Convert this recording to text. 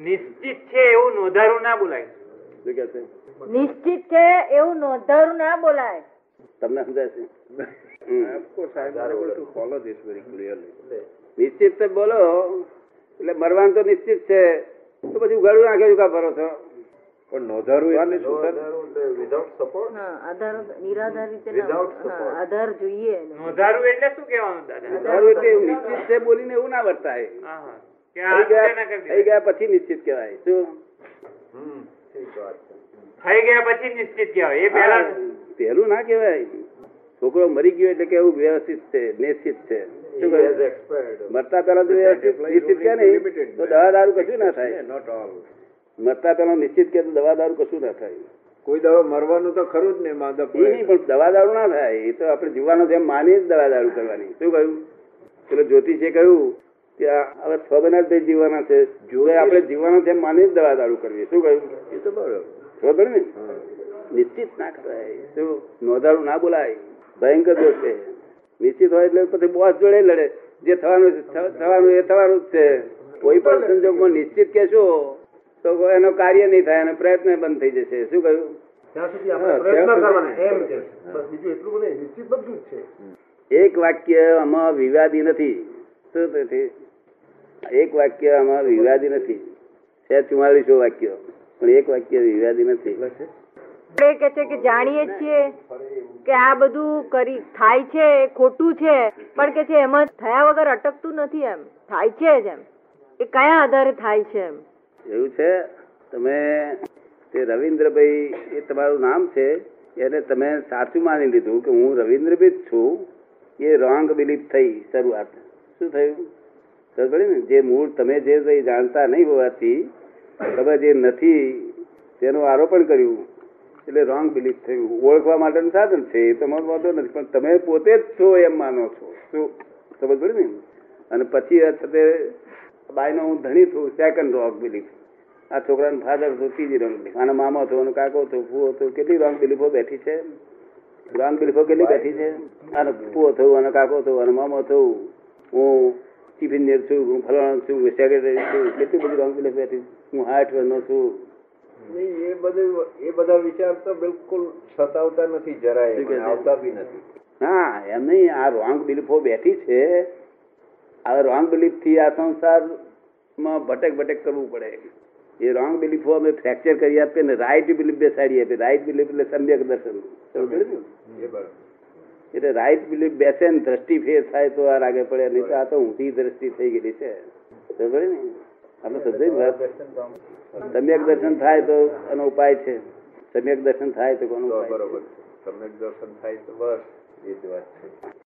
નિશ્ચિત છે એવું નોંધારું ના બોલાય. શું કે છે? નિશ્ચિત છે એવું નોંધારું ના બોલાય. તમને સમજાય છે? હમ. Of course, I am able to follow this very clearly. નિશ્ચિત તો બોલો. એટલે મરવાનું તો નિશ્ચિત છે. તો પછી ઉગાડું નાખે કા ભરો છો? પણ નોંધારું એટલે શું સર હા આધાર નિરાધાર રીતે. આધાર જોઈએ. નોંધારું એટલે શું કહેવાનું દાદા? ઉગાડું એટલે નિશ્ચિત છે બોલીને એવું ના વર્તાય. થઈ ગયા પછી નિશ્ચિત કહેવાય. શું? થઈ ગયા પછી નિશ્ચિત કહેવાય. એ પહેલા પહેલું ના કહેવાય. છોકરો મરી ગયો એટલે કેવું વ્યવસ્થિત છે નિશ્ચિત છે. મરતા પહેલા તો વ્યવસ્થિત નિશ્ચિત કે નહીં? તો દવા દારૂ કશું ના થાય. નોટ ઓલ મરતા પહેલા નિશ્ચિત કે તો દવા દારૂ કશું ના થાય. કોઈ દાડો મરવાનું તો ખરું જ ને માધવ નહીં પણ દવા દારૂ ના થાય. એ તો આપણે જીવવાનો જેમ માની જ દવા દારૂ કરવાની. શું કહ્યું? પેલો જ્યોતિષે કહ્યું કે હવે છ મહિના જ જીવવાના છે. જો આપણે જીવવાનો છે માની જ દવા દારૂ કરવી. શું કહ્યું? એ તો બરોબર. પડી ને? નિશ્ચિત ના કરાય. શું? નોંધારું ના બોલાય. ભયંકર દોષ છે. નિશ્ચિત હોય એટલે પછી બોસ જોડે લડે. જે થવાનું છે, થવાનું એ થવાનું જ છે. કોઈ પણ સંજોગમાં નિશ્ચિત કહેશો તો એનો કાર્ય નહીં થાય અને પ્રયત્ન બંધ થઈ જશે. શું કહ્યું? ત્યાં સુધી હા, આપણે પ્રયત્ન ત્યાં સુધી- કરવાના એમ કે બસ બીજું એટલું બધું નહીં, નિશ્ચિત બધું જ છે. એક વાક્ય આમાં વિવાદી નથી. શું? તેથી એક વાક્ય આમાં વિવાદી નથી. છે ચુમ્માલીસો વાક્યો. પણ એક વાક્ય વિવાદી નથી. આપણે કે છે કે જાણીએ છીએ કે આ બધું કરી થાય છે ખોટું છે. પણ કે છે એમાં થયા વગર અટકતું નથી એમ. થાય છે જ એમ. એ કયા આધારે થાય છે એમ? એવું છે? તમે તે રવિન્દ્રભાઈ એ તમારું નામ છે એને તમે સાચું માની લીધું કે હું રવિન્દ્રભાઈ જ છું. એ રોંગ બિલીફ થઈ શરૂઆત. શું થયું? જે મૂળ તમે જે જાણતા નહીં હોવાથી તમે જે નથી, તેનું આરોપણ કર્યું. એટલે રોંગ બિલીફ થયું. ઓળખવા માટેનું સાધન છે, એ તમારો વાંધો નથી, પણ તમે પોતે જ છો એમ માનો છો. શું? સમજ પડે ને? અને પછી છતે બાયનો હું ધણી છું સેકન્ડ રોંગ બિલીફ આ છોકરાનો ફાધર છું, ત્રીજી રોંગ બિલીફ આનો મામો છો અને કાકો છો ફૂવો છો, કેટલી રોંગ બિલીફો બેઠી છે? રોંગ બિલીફો કેટલી બેઠી છે? આનો ફૂવો થયું અને કાકો થયું અને મામો થયું હું ચીફ એન્જિનિયર છું હું ફલાણો છું સેક્રેટરી છું કેટલી બધી બેઠી હું વર્ષનો છું નહીં એ બધું એ બધા વિચાર તો બિલકુલ સતાવતા નથી જરાય? આવતા બી નથી. હા એમ નહીં આ રોંગ બિલીફો બેઠી છે. આ રોંગ બિલીફથી આ સંસારમાં ભટક ભટક કરવું પડે. એ રોંગ બિલીફો અમે ફ્રેક્ચર કરી આપીએ ને રાઈટ બિલીફ બેસાડી આપીએ. રાઈટ બિલીફ એટલે સમ્યક દર્શન એટલે રાઈટ બિલીફ બેસે ને દ્રષ્ટિ ફેર થાય તો આ રાગે પડે નહીં તો આ તો ઊંધી દ્રષ્ટિ થઈ ગયેલી છે. સમજે ને? આપણે સમજાય સમ્યક દર્શન થાય તો એનો ઉપાય છે. સમ્યક દર્શન થાય તો કોનો? બરોબર સમ્યક દર્શન થાય તો બસ એ જ વાત છે.